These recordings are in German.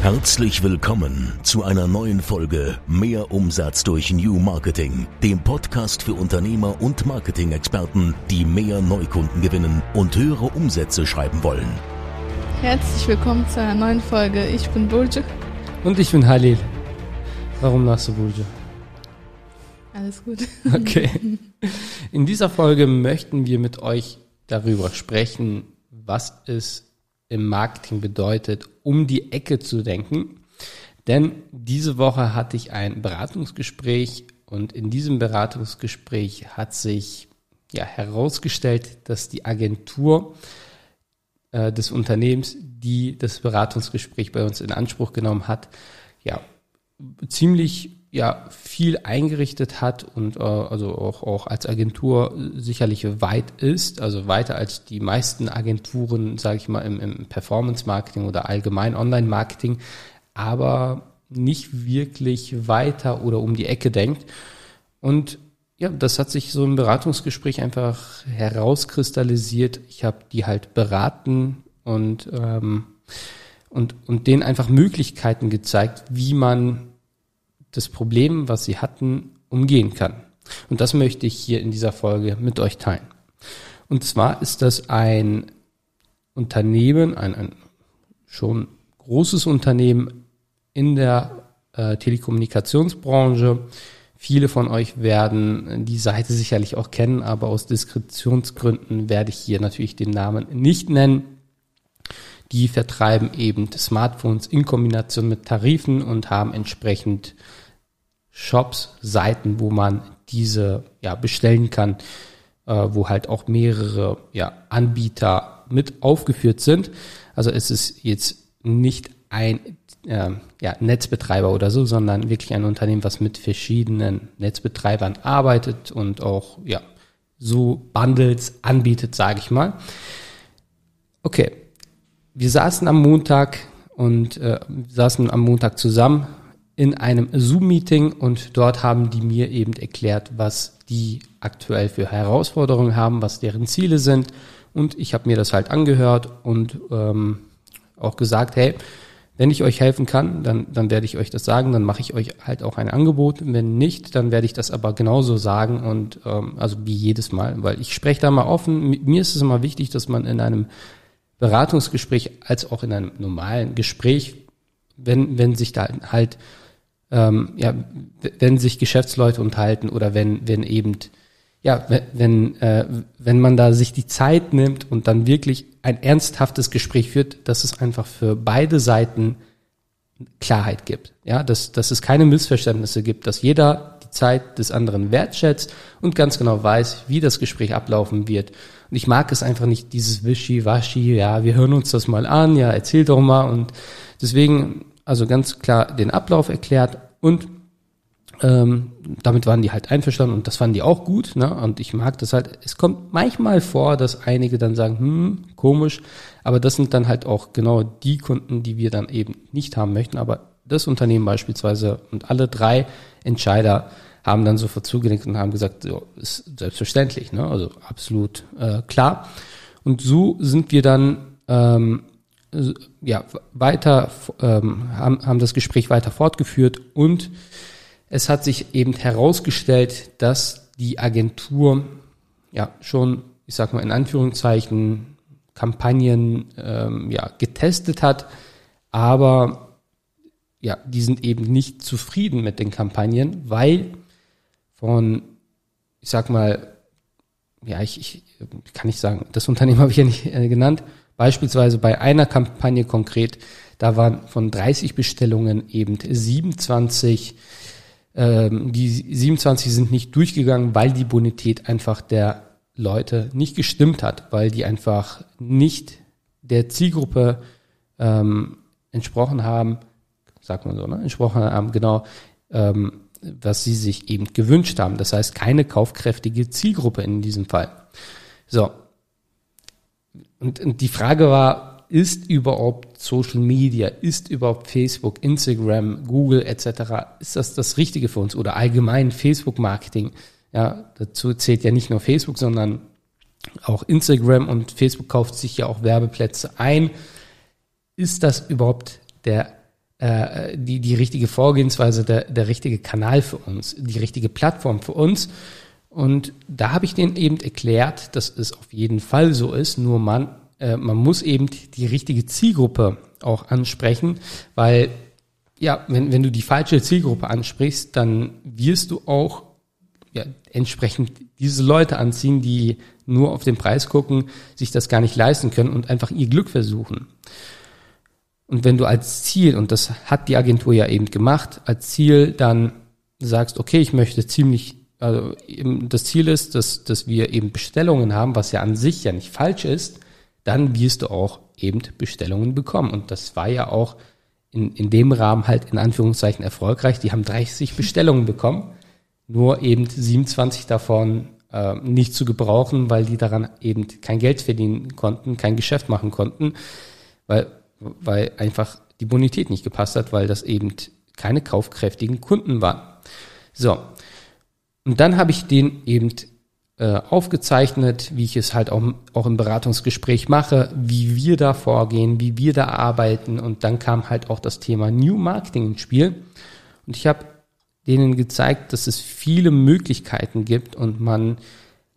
Herzlich willkommen zu einer neuen Folge Mehr Umsatz durch New Marketing, dem Podcast für Unternehmer und Marketing-Experten, die mehr Neukunden gewinnen und höhere Umsätze schreiben wollen. Herzlich willkommen zu einer neuen Folge. Ich bin Burcu. Und ich bin Halil. Warum lachst du, Burcu? Alles gut. Okay. In dieser Folge möchten wir mit euch darüber sprechen, was es im Marketing bedeutet, um die Ecke zu denken. Denn diese Woche hatte ich ein Beratungsgespräch und in diesem Beratungsgespräch hat sich ja herausgestellt, dass die Agentur äh, des Unternehmens, die das Beratungsgespräch bei uns in Anspruch genommen hat, ja ziemlich ja viel eingerichtet hat und äh, also auch, auch als Agentur sicherlich weit ist, also weiter als die meisten Agenturen, sage ich mal, im, im Performance-Marketing oder allgemein Online-Marketing, aber nicht wirklich weiter oder um die Ecke denkt. Und ja, das hat sich so im Beratungsgespräch einfach herauskristallisiert. Ich habe die halt beraten und, ähm, und, und denen einfach Möglichkeiten gezeigt, wie man das Problem, was sie hatten, umgehen kann. Und das möchte ich hier in dieser Folge mit euch teilen. Und zwar ist das ein Unternehmen, ein, ein schon großes Unternehmen in der äh, Telekommunikationsbranche. Viele von euch werden die Seite sicherlich auch kennen, aber aus Diskretionsgründen werde ich hier natürlich den Namen nicht nennen. Die vertreiben eben Smartphones in Kombination mit Tarifen und haben entsprechend Shops, Seiten, wo man diese ja bestellen kann, äh, wo halt auch mehrere ja, Anbieter mit aufgeführt sind. Also es ist jetzt nicht ein äh, ja, Netzbetreiber oder so, sondern wirklich ein Unternehmen, was mit verschiedenen Netzbetreibern arbeitet und auch ja so Bundles anbietet, sage ich mal. Okay, wir saßen am Montag und äh, saßen am Montag zusammen in einem Zoom-Meeting und dort haben die mir eben erklärt, was die aktuell für Herausforderungen haben, was deren Ziele sind. Und ich habe mir das halt angehört und ähm, auch gesagt, hey, wenn ich euch helfen kann, dann, dann werde ich euch das sagen, dann mache ich euch halt auch ein Angebot. Wenn nicht, dann werde ich das aber genauso sagen und ähm, also wie jedes Mal, weil ich spreche da mal offen. Mir ist es immer wichtig, dass man in einem Beratungsgespräch als auch in einem normalen Gespräch, wenn, wenn sich da halt ähm, ja, wenn sich Geschäftsleute unterhalten oder wenn, wenn eben, ja, wenn, äh, wenn man da sich die Zeit nimmt und dann wirklich ein ernsthaftes Gespräch führt, dass es einfach für beide Seiten Klarheit gibt. Ja, dass, dass es keine Missverständnisse gibt, dass jeder die Zeit des anderen wertschätzt und ganz genau weiß, wie das Gespräch ablaufen wird. Und ich mag es einfach nicht, dieses Wischi-Waschi, ja, wir hören uns das mal an, ja, erzähl doch mal. Und deswegen also ganz klar den Ablauf erklärt und ähm, damit waren die halt einverstanden und das fanden die auch gut. Ne? Und ich mag das halt. Es kommt manchmal vor, dass einige dann sagen, hm, komisch, aber das sind dann halt auch genau die Kunden, die wir dann eben nicht haben möchten. Aber das Unternehmen beispielsweise und alle drei Entscheider haben dann sofort zugenickt und haben gesagt, so, ist selbstverständlich, ne? also absolut äh, klar. Und so sind wir dann ähm, ja, weiter, ähm, haben, haben das Gespräch weiter fortgeführt und es hat sich eben herausgestellt, dass die Agentur ja schon, ich sag mal in Anführungszeichen, Kampagnen ähm, ja, getestet hat, aber ja, die sind eben nicht zufrieden mit den Kampagnen, weil von, ich sag mal, ja, ich, ich kann nicht sagen, das Unternehmen habe ich ja nicht äh, genannt, Beispielsweise bei einer Kampagne konkret, da waren von 30 Bestellungen eben 27, ähm, die 27 sind nicht durchgegangen, weil die Bonität einfach der Leute nicht gestimmt hat, weil die einfach nicht der Zielgruppe ähm, entsprochen haben, sagt man so, ne? entsprochen haben, genau, ähm, was sie sich eben gewünscht haben. Das heißt, keine kaufkräftige Zielgruppe in diesem Fall. So, und, und die Frage war, ist überhaupt Social Media, ist überhaupt Facebook, Instagram, Google etc., ist das das Richtige für uns oder allgemein Facebook-Marketing? Ja, dazu zählt ja nicht nur Facebook, sondern auch Instagram und Facebook kauft sich ja auch Werbeplätze ein. Ist das überhaupt der äh, die, die richtige Vorgehensweise, der, der richtige Kanal für uns, die richtige Plattform für uns. Und da habe ich denen eben erklärt, dass es auf jeden Fall so ist, nur man, äh, man muss eben die richtige Zielgruppe auch ansprechen, weil ja, wenn, wenn du die falsche Zielgruppe ansprichst, dann wirst du auch ja, entsprechend diese Leute anziehen, die nur auf den Preis gucken, sich das gar nicht leisten können und einfach ihr Glück versuchen. Und wenn du als Ziel, und das hat die Agentur ja eben gemacht, als Ziel dann sagst, okay, ich möchte ziemlich, also eben das Ziel ist, dass, dass wir eben Bestellungen haben, was ja an sich ja nicht falsch ist, dann wirst du auch eben Bestellungen bekommen. Und das war ja auch in, in dem Rahmen halt in Anführungszeichen erfolgreich. Die haben 30 Bestellungen bekommen, nur eben 27 davon äh, nicht zu gebrauchen, weil die daran eben kein Geld verdienen konnten, kein Geschäft machen konnten, weil weil einfach die Bonität nicht gepasst hat, weil das eben keine kaufkräftigen Kunden waren. So. Und dann habe ich den eben äh, aufgezeichnet, wie ich es halt auch, auch im Beratungsgespräch mache, wie wir da vorgehen, wie wir da arbeiten. Und dann kam halt auch das Thema New Marketing ins Spiel. Und ich habe denen gezeigt, dass es viele Möglichkeiten gibt und man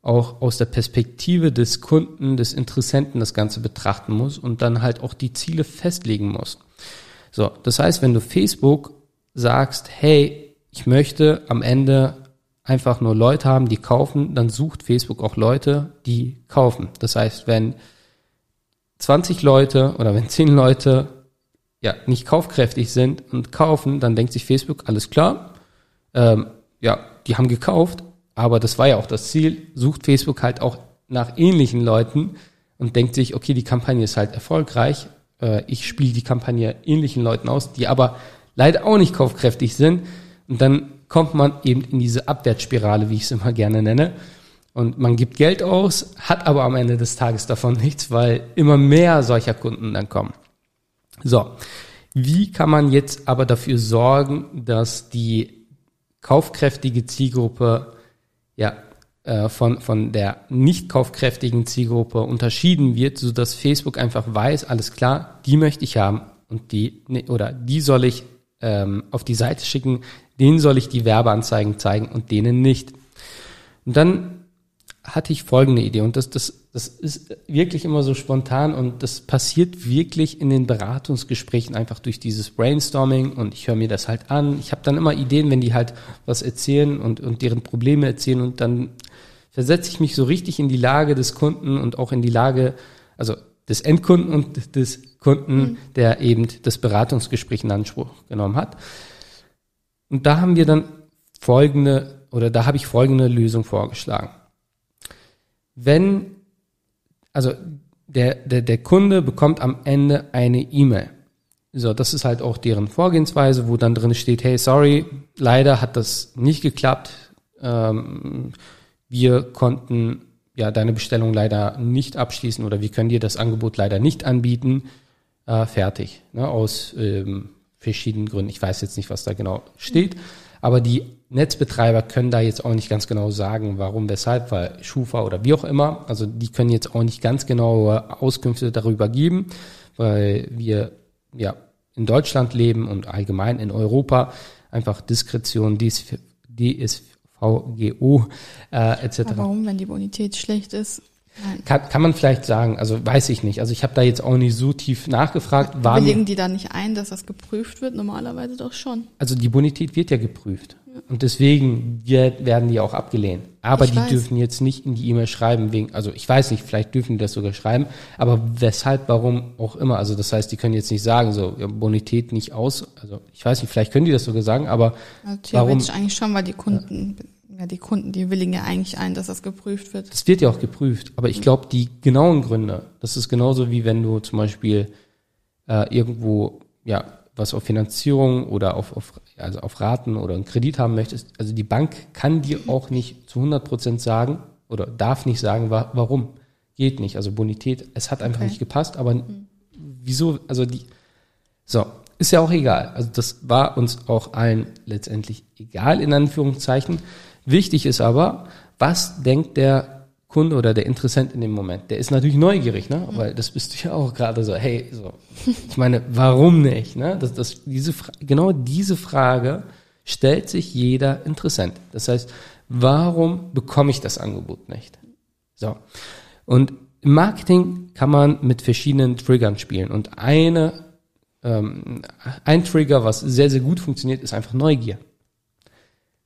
auch aus der Perspektive des Kunden, des Interessenten das Ganze betrachten muss und dann halt auch die Ziele festlegen muss. So, das heißt, wenn du Facebook sagst, hey, ich möchte am Ende einfach nur Leute haben, die kaufen, dann sucht Facebook auch Leute, die kaufen. Das heißt, wenn 20 Leute oder wenn 10 Leute ja nicht kaufkräftig sind und kaufen, dann denkt sich Facebook, alles klar, ähm, ja, die haben gekauft, aber das war ja auch das Ziel, sucht Facebook halt auch nach ähnlichen Leuten und denkt sich, okay, die Kampagne ist halt erfolgreich, äh, ich spiele die Kampagne ähnlichen Leuten aus, die aber leider auch nicht kaufkräftig sind. Und dann kommt man eben in diese Abwärtsspirale, wie ich es immer gerne nenne. Und man gibt Geld aus, hat aber am Ende des Tages davon nichts, weil immer mehr solcher Kunden dann kommen. So, wie kann man jetzt aber dafür sorgen, dass die kaufkräftige Zielgruppe ja, äh, von, von der nicht kaufkräftigen Zielgruppe unterschieden wird, so dass Facebook einfach weiß, alles klar, die möchte ich haben und die, ne, oder die soll ich ähm, auf die Seite schicken, denen soll ich die Werbeanzeigen zeigen und denen nicht. Und dann hatte ich folgende Idee und das, das, das ist wirklich immer so spontan und das passiert wirklich in den Beratungsgesprächen einfach durch dieses Brainstorming und ich höre mir das halt an. Ich habe dann immer Ideen, wenn die halt was erzählen und, und deren Probleme erzählen und dann versetze ich mich so richtig in die Lage des Kunden und auch in die Lage, also des Endkunden und des Kunden, mhm. der eben das Beratungsgespräch in Anspruch genommen hat. Und da haben wir dann folgende, oder da habe ich folgende Lösung vorgeschlagen wenn, also der, der, der Kunde bekommt am Ende eine E-Mail. So, das ist halt auch deren Vorgehensweise, wo dann drin steht, hey, sorry, leider hat das nicht geklappt. Ähm, wir konnten ja deine Bestellung leider nicht abschließen oder wir können dir das Angebot leider nicht anbieten. Äh, fertig. Ne, aus ähm, verschiedenen Gründen. Ich weiß jetzt nicht, was da genau steht. Aber die Netzbetreiber können da jetzt auch nicht ganz genau sagen, warum, weshalb, weil Schufa oder wie auch immer, also die können jetzt auch nicht ganz genaue Auskünfte darüber geben, weil wir ja in Deutschland leben und allgemein in Europa einfach Diskretion, DSVGO äh, etc. Aber warum, wenn die Bonität schlecht ist? Kann, kann man vielleicht sagen, also weiß ich nicht. Also ich habe da jetzt auch nicht so tief nachgefragt. War Willigen die da nicht ein, dass das geprüft wird? Normalerweise doch schon. Also die Bonität wird ja geprüft. Ja. Und deswegen wird, werden die auch abgelehnt. Aber ich die weiß. dürfen jetzt nicht in die E-Mail schreiben, wegen, also ich weiß nicht, vielleicht dürfen die das sogar schreiben, aber weshalb, warum auch immer. Also das heißt, die können jetzt nicht sagen, so ja, Bonität nicht aus. Also ich weiß nicht, vielleicht können die das sogar sagen, aber also theoretisch warum? eigentlich schon, weil die Kunden ja ja, die Kunden, die willigen ja eigentlich ein, dass das geprüft wird. Das wird ja auch geprüft, aber ich glaube, die genauen Gründe, das ist genauso wie wenn du zum Beispiel äh, irgendwo, ja, was auf Finanzierung oder auf, auf, also auf Raten oder einen Kredit haben möchtest. Also die Bank kann dir auch nicht zu 100 Prozent sagen oder darf nicht sagen, wa warum. Geht nicht. Also Bonität, es hat einfach okay. nicht gepasst, aber mhm. wieso, also die, so, ist ja auch egal. Also das war uns auch allen letztendlich egal, in Anführungszeichen. Wichtig ist aber, was denkt der Kunde oder der Interessent in dem Moment, der ist natürlich neugierig, ne? Weil das bist du ja auch gerade so, hey, so. Ich meine, warum nicht, ne? Das, das, diese, genau diese Frage stellt sich jeder Interessent. Das heißt, warum bekomme ich das Angebot nicht? So. Und im Marketing kann man mit verschiedenen Triggern spielen. Und eine, ähm, ein Trigger, was sehr, sehr gut funktioniert, ist einfach Neugier.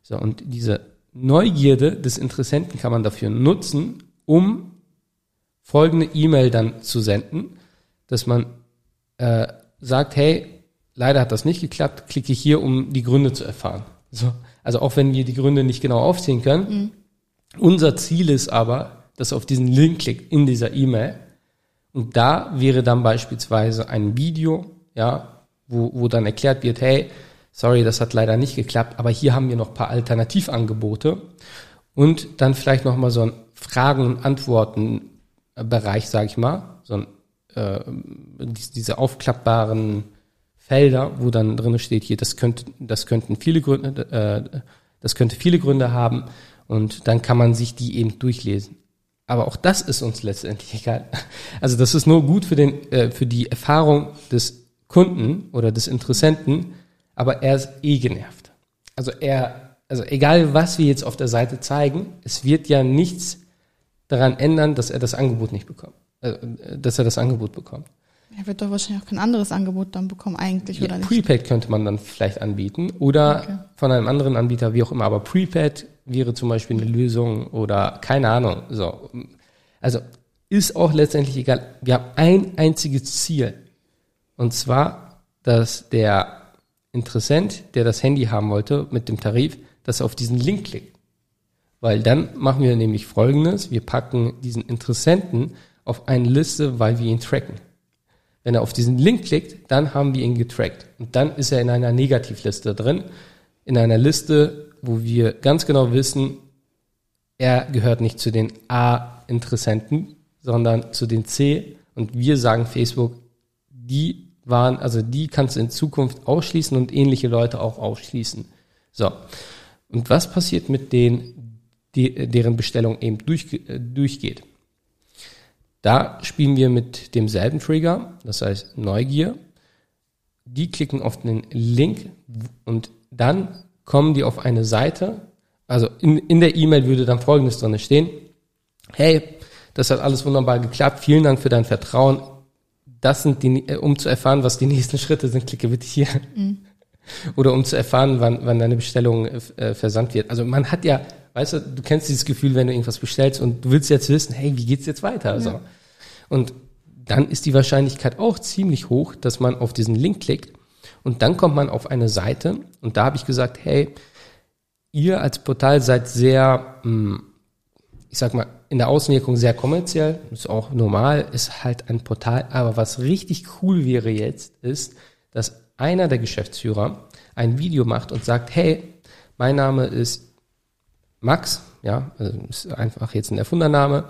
So, und diese Neugierde des Interessenten kann man dafür nutzen, um folgende E-Mail dann zu senden, dass man äh, sagt, hey, leider hat das nicht geklappt, klicke hier, um die Gründe zu erfahren. So, also auch wenn wir die Gründe nicht genau aufziehen können, mhm. unser Ziel ist aber, dass auf diesen Link klickt in dieser E-Mail und da wäre dann beispielsweise ein Video, ja, wo, wo dann erklärt wird, hey, sorry, das hat leider nicht geklappt, aber hier haben wir noch paar Alternativangebote und dann vielleicht nochmal so ein Fragen- und Antworten-Bereich, sage ich mal, so ein, äh, diese aufklappbaren Felder, wo dann drin steht hier, das könnte, das könnten viele Gründe, äh, das könnte viele Gründe haben und dann kann man sich die eben durchlesen. Aber auch das ist uns letztendlich egal. Also das ist nur gut für den, äh, für die Erfahrung des Kunden oder des Interessenten, aber er ist eh genervt. Also er, also egal was wir jetzt auf der Seite zeigen, es wird ja nichts daran ändern, dass er das Angebot nicht bekommt, äh, dass er das Angebot bekommt. Er wird doch wahrscheinlich auch kein anderes Angebot dann bekommen eigentlich, ja, oder nicht? Prepaid könnte man dann vielleicht anbieten oder okay. von einem anderen Anbieter, wie auch immer. Aber Prepaid wäre zum Beispiel eine Lösung oder keine Ahnung. So. Also ist auch letztendlich egal. Wir haben ein einziges Ziel. Und zwar, dass der Interessent, der das Handy haben wollte mit dem Tarif, dass er auf diesen Link klickt. Weil dann machen wir nämlich Folgendes. Wir packen diesen Interessenten auf eine Liste, weil wir ihn tracken. Wenn er auf diesen Link klickt, dann haben wir ihn getrackt. Und dann ist er in einer Negativliste drin. In einer Liste, wo wir ganz genau wissen, er gehört nicht zu den A-Interessenten, sondern zu den C. Und wir sagen Facebook, die waren, also die kannst du in Zukunft ausschließen und ähnliche Leute auch ausschließen. So. Und was passiert mit denen, die, deren Bestellung eben durch, durchgeht? Da spielen wir mit demselben Trigger, das heißt Neugier. Die klicken auf den Link und dann kommen die auf eine Seite. Also in, in der E-Mail würde dann Folgendes drin stehen. Hey, das hat alles wunderbar geklappt. Vielen Dank für dein Vertrauen das sind die, äh, um zu erfahren, was die nächsten Schritte sind, klicke bitte hier. Mhm. Oder um zu erfahren, wann, wann deine Bestellung äh, versandt wird. Also man hat ja, weißt du, du kennst dieses Gefühl, wenn du irgendwas bestellst und du willst jetzt wissen, hey, wie geht's jetzt weiter? Also. Ja. Und dann ist die Wahrscheinlichkeit auch ziemlich hoch, dass man auf diesen Link klickt und dann kommt man auf eine Seite und da habe ich gesagt, hey, ihr als Portal seid sehr, hm, ich sag mal, in der Außenwirkung sehr kommerziell, ist auch normal, ist halt ein Portal. Aber was richtig cool wäre jetzt, ist, dass einer der Geschäftsführer ein Video macht und sagt, hey, mein Name ist Max, ja, also ist einfach jetzt ein Erfundername.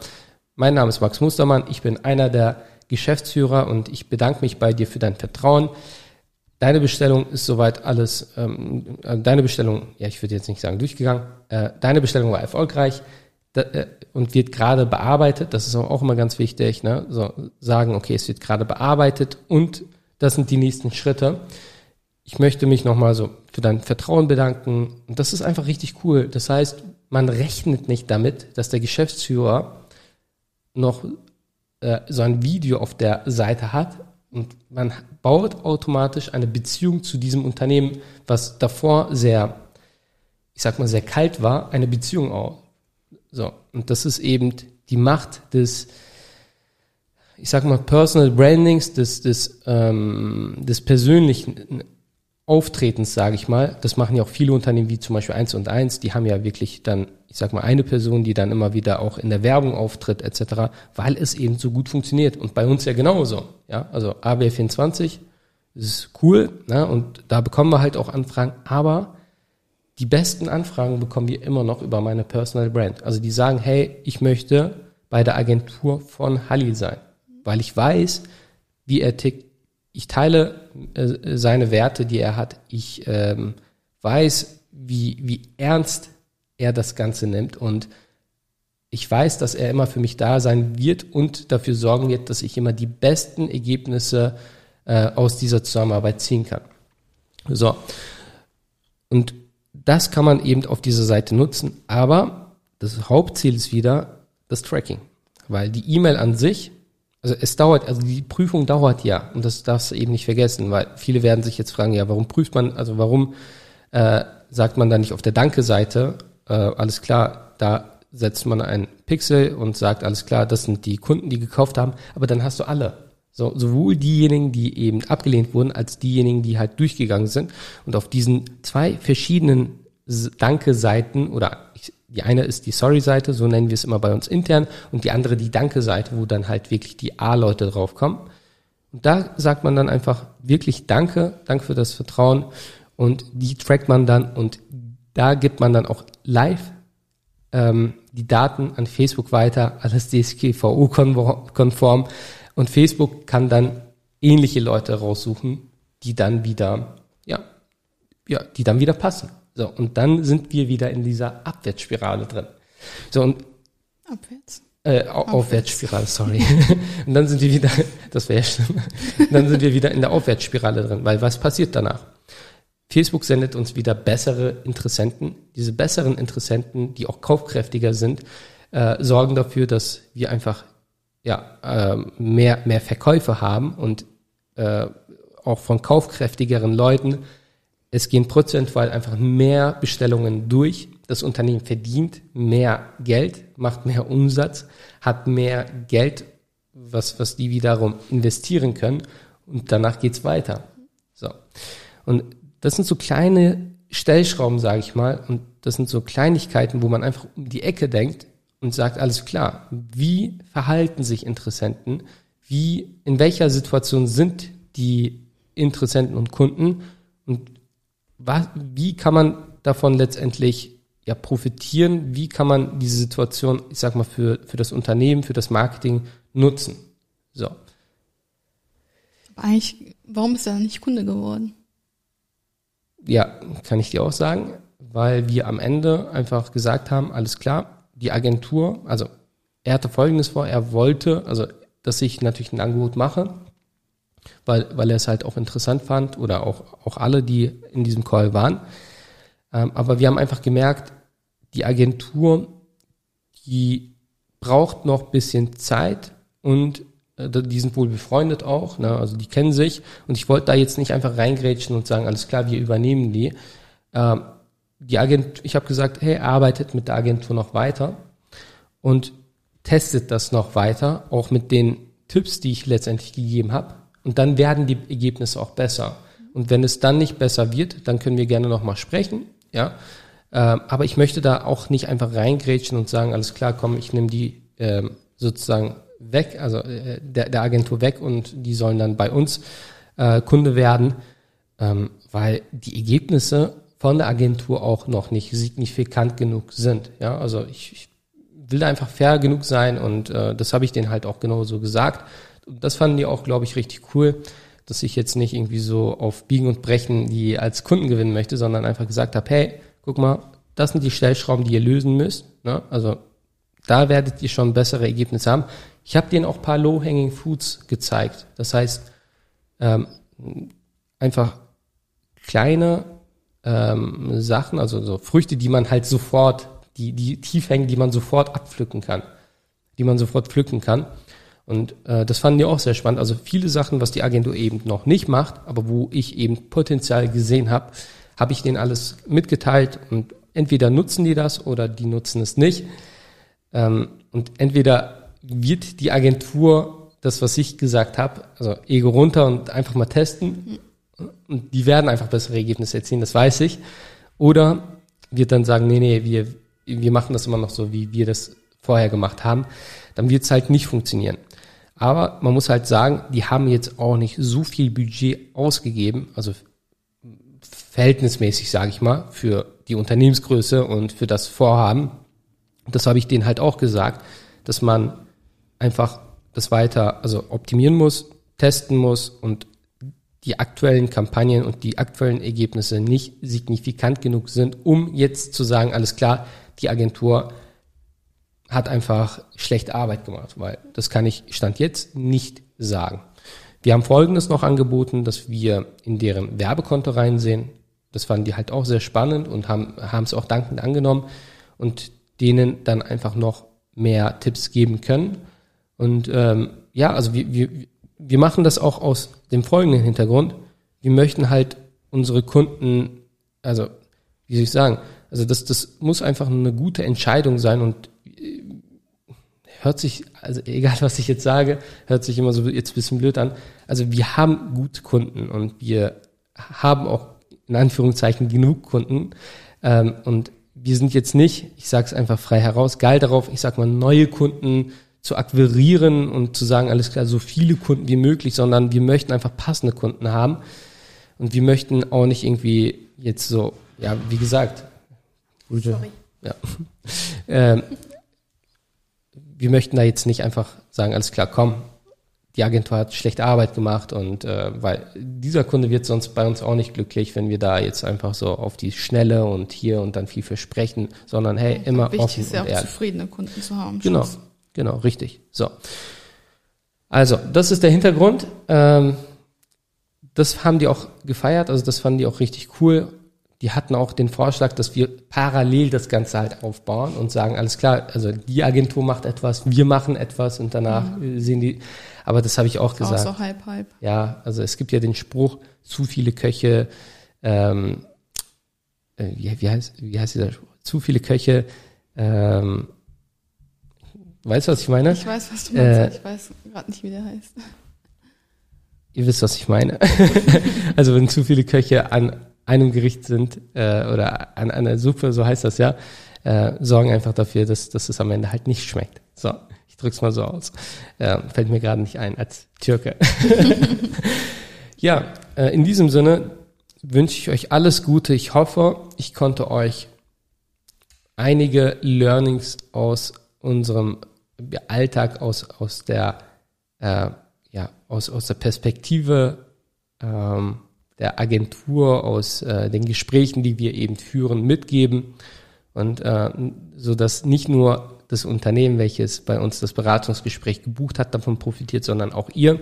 Mein Name ist Max Mustermann, ich bin einer der Geschäftsführer und ich bedanke mich bei dir für dein Vertrauen. Deine Bestellung ist soweit alles, ähm, äh, deine Bestellung, ja, ich würde jetzt nicht sagen durchgegangen, äh, deine Bestellung war erfolgreich. Äh, und wird gerade bearbeitet. Das ist auch immer ganz wichtig. Ne? So sagen, okay, es wird gerade bearbeitet und das sind die nächsten Schritte. Ich möchte mich nochmal so für dein Vertrauen bedanken. Und das ist einfach richtig cool. Das heißt, man rechnet nicht damit, dass der Geschäftsführer noch äh, so ein Video auf der Seite hat und man baut automatisch eine Beziehung zu diesem Unternehmen, was davor sehr, ich sag mal, sehr kalt war, eine Beziehung auf. So, und das ist eben die Macht des, ich sag mal, Personal Brandings, des, des, ähm, des persönlichen Auftretens, sage ich mal. Das machen ja auch viele Unternehmen, wie zum Beispiel eins und eins, die haben ja wirklich dann, ich sag mal, eine Person, die dann immer wieder auch in der Werbung auftritt, etc., weil es eben so gut funktioniert. Und bei uns ja genauso. Ja, also AW24 ist cool, ne? und da bekommen wir halt auch Anfragen, aber die besten Anfragen bekommen wir immer noch über meine Personal Brand. Also die sagen, hey, ich möchte bei der Agentur von Halil sein, weil ich weiß, wie er tickt. Ich teile äh, seine Werte, die er hat. Ich ähm, weiß, wie, wie ernst er das Ganze nimmt und ich weiß, dass er immer für mich da sein wird und dafür sorgen wird, dass ich immer die besten Ergebnisse äh, aus dieser Zusammenarbeit ziehen kann. So. Und das kann man eben auf dieser Seite nutzen, aber das Hauptziel ist wieder das Tracking, weil die E-Mail an sich, also es dauert, also die Prüfung dauert ja und das darfst du eben nicht vergessen, weil viele werden sich jetzt fragen, ja, warum prüft man, also warum äh, sagt man da nicht auf der Danke-Seite, äh, alles klar, da setzt man ein Pixel und sagt, alles klar, das sind die Kunden, die gekauft haben, aber dann hast du alle. So, sowohl diejenigen, die eben abgelehnt wurden, als diejenigen, die halt durchgegangen sind. Und auf diesen zwei verschiedenen Danke-Seiten oder ich, die eine ist die Sorry-Seite, so nennen wir es immer bei uns intern, und die andere die Danke-Seite, wo dann halt wirklich die A-Leute draufkommen. Und da sagt man dann einfach wirklich Danke, Danke für das Vertrauen und die trackt man dann und da gibt man dann auch live ähm, die Daten an Facebook weiter, alles DSGVO-konform und Facebook kann dann ähnliche Leute raussuchen, die dann wieder, ja, ja, die dann wieder passen. So, und dann sind wir wieder in dieser Abwärtsspirale drin. So, und Abwärts. Äh, Aufwärts. Aufwärtsspirale, sorry. und dann sind wir wieder, das wäre schlimm, dann sind wir wieder in der Aufwärtsspirale drin, weil was passiert danach? Facebook sendet uns wieder bessere Interessenten. Diese besseren Interessenten, die auch kaufkräftiger sind, äh, sorgen dafür, dass wir einfach ja, äh, mehr, mehr Verkäufe haben und äh, auch von kaufkräftigeren Leuten. Es gehen prozentual einfach mehr Bestellungen durch. Das Unternehmen verdient mehr Geld, macht mehr Umsatz, hat mehr Geld, was, was die wiederum investieren können und danach geht's weiter. So. Und das sind so kleine Stellschrauben, sage ich mal, und das sind so Kleinigkeiten, wo man einfach um die Ecke denkt und sagt, alles klar, wie verhalten sich Interessenten, wie, in welcher Situation sind die Interessenten und Kunden und was, wie kann man davon letztendlich ja profitieren, wie kann man diese Situation, ich sag mal, für, für das Unternehmen, für das Marketing nutzen. So. eigentlich, warum ist er nicht Kunde geworden? Ja, kann ich dir auch sagen, weil wir am Ende einfach gesagt haben, alles klar, die Agentur, also er hatte Folgendes vor, er wollte, also dass ich natürlich ein Angebot mache, weil, weil er es halt auch interessant fand oder auch, auch alle, die in diesem Call waren. Ähm, aber wir haben einfach gemerkt, die Agentur, die braucht noch bisschen Zeit und äh, die sind wohl befreundet auch, ne? also die kennen sich und ich wollte da jetzt nicht einfach reingrätschen und sagen, alles klar, wir übernehmen die. Ähm, die Agent, ich habe gesagt, hey, arbeitet mit der Agentur noch weiter und testet das noch weiter, auch mit den Tipps, die ich letztendlich gegeben habe. Und dann werden die Ergebnisse auch besser. Und wenn es dann nicht besser wird, dann können wir gerne nochmal sprechen, ja. Ähm, aber ich möchte da auch nicht einfach reingrätschen und sagen, alles klar, komm, ich nehme die ähm, sozusagen weg, also äh, der, der Agentur weg und die sollen dann bei uns äh, Kunde werden, ähm, weil die Ergebnisse von der Agentur auch noch nicht signifikant genug sind. Ja, also ich, ich will einfach fair genug sein und äh, das habe ich denen halt auch genauso gesagt. Und das fanden die auch, glaube ich, richtig cool, dass ich jetzt nicht irgendwie so auf Biegen und Brechen die als Kunden gewinnen möchte, sondern einfach gesagt habe, hey, guck mal, das sind die Stellschrauben, die ihr lösen müsst. Ne? Also da werdet ihr schon bessere Ergebnisse haben. Ich habe denen auch paar Low-Hanging Foods gezeigt. Das heißt, ähm, einfach kleine ähm, Sachen, also so Früchte, die man halt sofort, die, die tief hängen, die man sofort abpflücken kann, die man sofort pflücken kann. Und äh, das fanden die auch sehr spannend. Also viele Sachen, was die Agentur eben noch nicht macht, aber wo ich eben Potenzial gesehen habe, habe ich denen alles mitgeteilt und entweder nutzen die das oder die nutzen es nicht. Ähm, und entweder wird die Agentur das, was ich gesagt habe, also Ego runter und einfach mal testen, und die werden einfach bessere Ergebnisse erzielen, das weiß ich. Oder wird dann sagen, nee, nee, wir, wir machen das immer noch so, wie wir das vorher gemacht haben. Dann wird es halt nicht funktionieren. Aber man muss halt sagen, die haben jetzt auch nicht so viel Budget ausgegeben, also verhältnismäßig, sage ich mal, für die Unternehmensgröße und für das Vorhaben. Das habe ich denen halt auch gesagt, dass man einfach das weiter, also optimieren muss, testen muss und die aktuellen Kampagnen und die aktuellen Ergebnisse nicht signifikant genug sind, um jetzt zu sagen, alles klar, die Agentur hat einfach schlechte Arbeit gemacht, weil das kann ich Stand jetzt nicht sagen. Wir haben Folgendes noch angeboten, dass wir in deren Werbekonto reinsehen. Das fanden die halt auch sehr spannend und haben, es auch dankend angenommen und denen dann einfach noch mehr Tipps geben können. Und ähm, ja, also wir, wir, wir machen das auch aus dem folgenden Hintergrund. Wir möchten halt unsere Kunden, also wie soll ich sagen, also das, das muss einfach eine gute Entscheidung sein und äh, hört sich, also egal was ich jetzt sage, hört sich immer so jetzt ein bisschen blöd an. Also wir haben gute Kunden und wir haben auch in Anführungszeichen genug Kunden. Ähm, und wir sind jetzt nicht, ich sage es einfach frei heraus, geil darauf, ich sag mal, neue Kunden zu akquirieren und zu sagen, alles klar, so viele Kunden wie möglich, sondern wir möchten einfach passende Kunden haben. Und wir möchten auch nicht irgendwie jetzt so, ja, wie gesagt, gute, Sorry. ja. ähm, wir möchten da jetzt nicht einfach sagen, alles klar, komm, die Agentur hat schlechte Arbeit gemacht und äh, weil dieser Kunde wird sonst bei uns auch nicht glücklich, wenn wir da jetzt einfach so auf die Schnelle und hier und dann viel versprechen, sondern hey, immer wichtig offen ist ja auch ehrlich. zufriedene Kunden zu haben. Genau, Schluss. Genau, richtig. So, also das ist der Hintergrund. Ähm, das haben die auch gefeiert, also das fanden die auch richtig cool die hatten auch den Vorschlag, dass wir parallel das Ganze halt aufbauen und sagen, alles klar, also die Agentur macht etwas, wir machen etwas und danach mhm. sehen die, aber das habe ich auch gesagt. Auch so halb, halb. Ja, also es gibt ja den Spruch, zu viele Köche, ähm, äh, wie, wie, heißt, wie heißt dieser Spruch? Zu viele Köche, ähm, weißt du, was ich meine? Ich weiß, was du meinst, äh, ich weiß gerade nicht, wie der heißt. Ihr wisst, was ich meine. also wenn zu viele Köche an einem Gericht sind äh, oder an einer Suppe, so heißt das ja, äh, sorgen einfach dafür, dass, dass es am Ende halt nicht schmeckt. So, ich drück's mal so aus. Äh, fällt mir gerade nicht ein als Türke. ja, äh, in diesem Sinne wünsche ich euch alles Gute. Ich hoffe, ich konnte euch einige Learnings aus unserem Alltag, aus, aus der, äh, ja, aus, aus der Perspektive ähm, der Agentur, aus äh, den Gesprächen, die wir eben führen, mitgeben. Und äh, so dass nicht nur das Unternehmen, welches bei uns das Beratungsgespräch gebucht hat, davon profitiert, sondern auch ihr.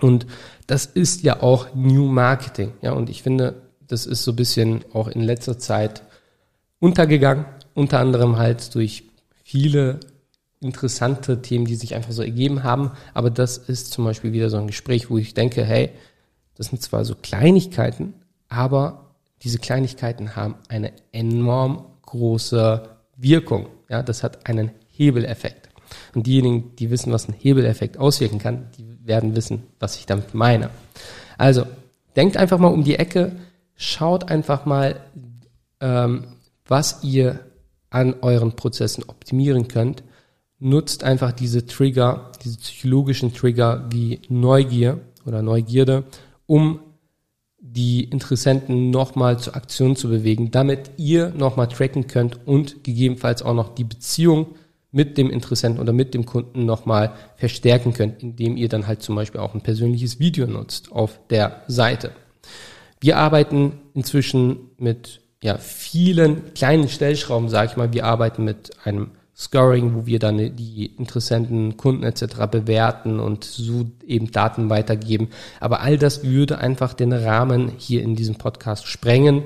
Und das ist ja auch New Marketing. Ja, und ich finde, das ist so ein bisschen auch in letzter Zeit untergegangen. Unter anderem halt durch viele interessante Themen, die sich einfach so ergeben haben. Aber das ist zum Beispiel wieder so ein Gespräch, wo ich denke, hey, das sind zwar so Kleinigkeiten, aber diese Kleinigkeiten haben eine enorm große Wirkung. Ja, das hat einen Hebeleffekt. Und diejenigen, die wissen, was ein Hebeleffekt auswirken kann, die werden wissen, was ich damit meine. Also, denkt einfach mal um die Ecke, schaut einfach mal, ähm, was ihr an euren Prozessen optimieren könnt. Nutzt einfach diese Trigger, diese psychologischen Trigger wie Neugier oder Neugierde um die Interessenten nochmal zur Aktion zu bewegen, damit ihr nochmal tracken könnt und gegebenenfalls auch noch die Beziehung mit dem Interessenten oder mit dem Kunden nochmal verstärken könnt, indem ihr dann halt zum Beispiel auch ein persönliches Video nutzt auf der Seite. Wir arbeiten inzwischen mit ja, vielen kleinen Stellschrauben, sage ich mal. Wir arbeiten mit einem Scoring, wo wir dann die Interessenten, Kunden etc. bewerten und so eben Daten weitergeben. Aber all das würde einfach den Rahmen hier in diesem Podcast sprengen.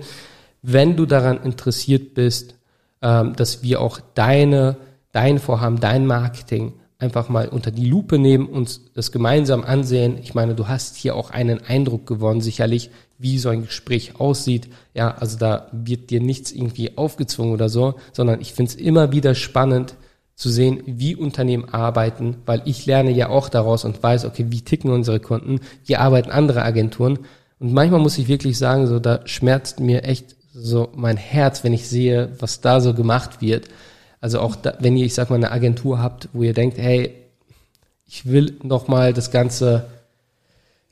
Wenn du daran interessiert bist, ähm, dass wir auch deine, dein Vorhaben, dein Marketing einfach mal unter die Lupe nehmen, uns das gemeinsam ansehen. Ich meine, du hast hier auch einen Eindruck gewonnen, sicherlich, wie so ein Gespräch aussieht. Ja, also da wird dir nichts irgendwie aufgezwungen oder so, sondern ich finde es immer wieder spannend zu sehen, wie Unternehmen arbeiten, weil ich lerne ja auch daraus und weiß, okay, wie ticken unsere Kunden, wie arbeiten andere Agenturen. Und manchmal muss ich wirklich sagen, so da schmerzt mir echt so mein Herz, wenn ich sehe, was da so gemacht wird. Also auch da, wenn ihr, ich sag mal, eine Agentur habt, wo ihr denkt, hey, ich will nochmal das Ganze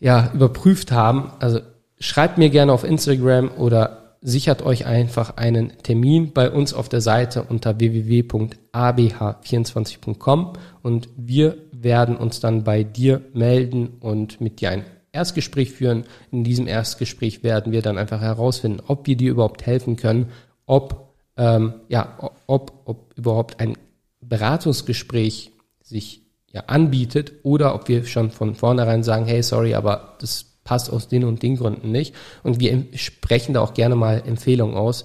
ja überprüft haben. Also schreibt mir gerne auf Instagram oder sichert euch einfach einen Termin bei uns auf der Seite unter www.abh24.com und wir werden uns dann bei dir melden und mit dir ein Erstgespräch führen. In diesem Erstgespräch werden wir dann einfach herausfinden, ob wir dir überhaupt helfen können, ob ähm, ja, ob, ob überhaupt ein Beratungsgespräch sich ja anbietet oder ob wir schon von vornherein sagen, hey, sorry, aber das passt aus den und den Gründen nicht. Und wir sprechen da auch gerne mal Empfehlungen aus,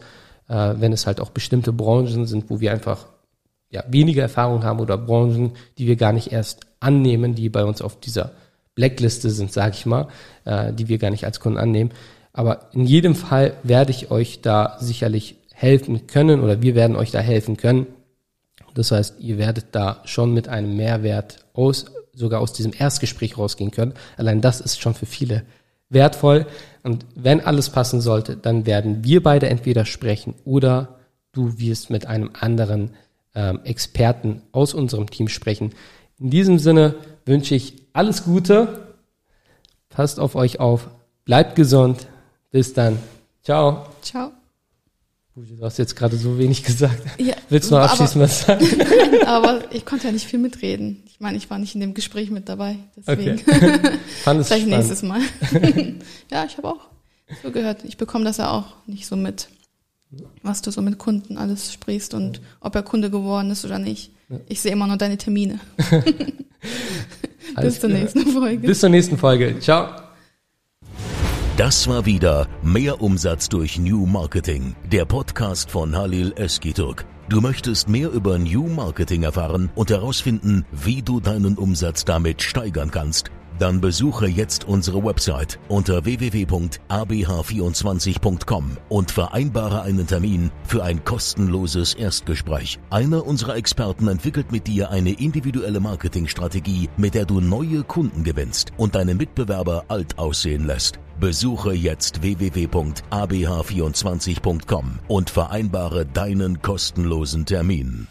äh, wenn es halt auch bestimmte Branchen sind, wo wir einfach ja, weniger Erfahrung haben oder Branchen, die wir gar nicht erst annehmen, die bei uns auf dieser Blackliste sind, sage ich mal, äh, die wir gar nicht als Kunden annehmen. Aber in jedem Fall werde ich euch da sicherlich helfen können oder wir werden euch da helfen können. Das heißt, ihr werdet da schon mit einem Mehrwert aus, sogar aus diesem Erstgespräch rausgehen können. Allein das ist schon für viele wertvoll. Und wenn alles passen sollte, dann werden wir beide entweder sprechen oder du wirst mit einem anderen ähm, Experten aus unserem Team sprechen. In diesem Sinne wünsche ich alles Gute. Passt auf euch auf. Bleibt gesund. Bis dann. Ciao. Ciao. Du hast jetzt gerade so wenig gesagt. Ja, Willst du noch abschließend was sagen? aber ich konnte ja nicht viel mitreden. Ich meine, ich war nicht in dem Gespräch mit dabei. Deswegen. Okay. Fand es Vielleicht spannend. nächstes Mal. ja, ich habe auch so gehört. Ich bekomme das ja auch nicht so mit, was du so mit Kunden alles sprichst und ob er Kunde geworden ist oder nicht. Ich sehe immer nur deine Termine. Bis zur nächsten Folge. Bis zur nächsten Folge. Ciao. Das war wieder Mehr Umsatz durch New Marketing, der Podcast von Halil Eskiturk. Du möchtest mehr über New Marketing erfahren und herausfinden, wie du deinen Umsatz damit steigern kannst? Dann besuche jetzt unsere Website unter www.abh24.com und vereinbare einen Termin für ein kostenloses Erstgespräch. Einer unserer Experten entwickelt mit dir eine individuelle Marketingstrategie, mit der du neue Kunden gewinnst und deine Mitbewerber alt aussehen lässt. Besuche jetzt www.abh24.com und vereinbare deinen kostenlosen Termin.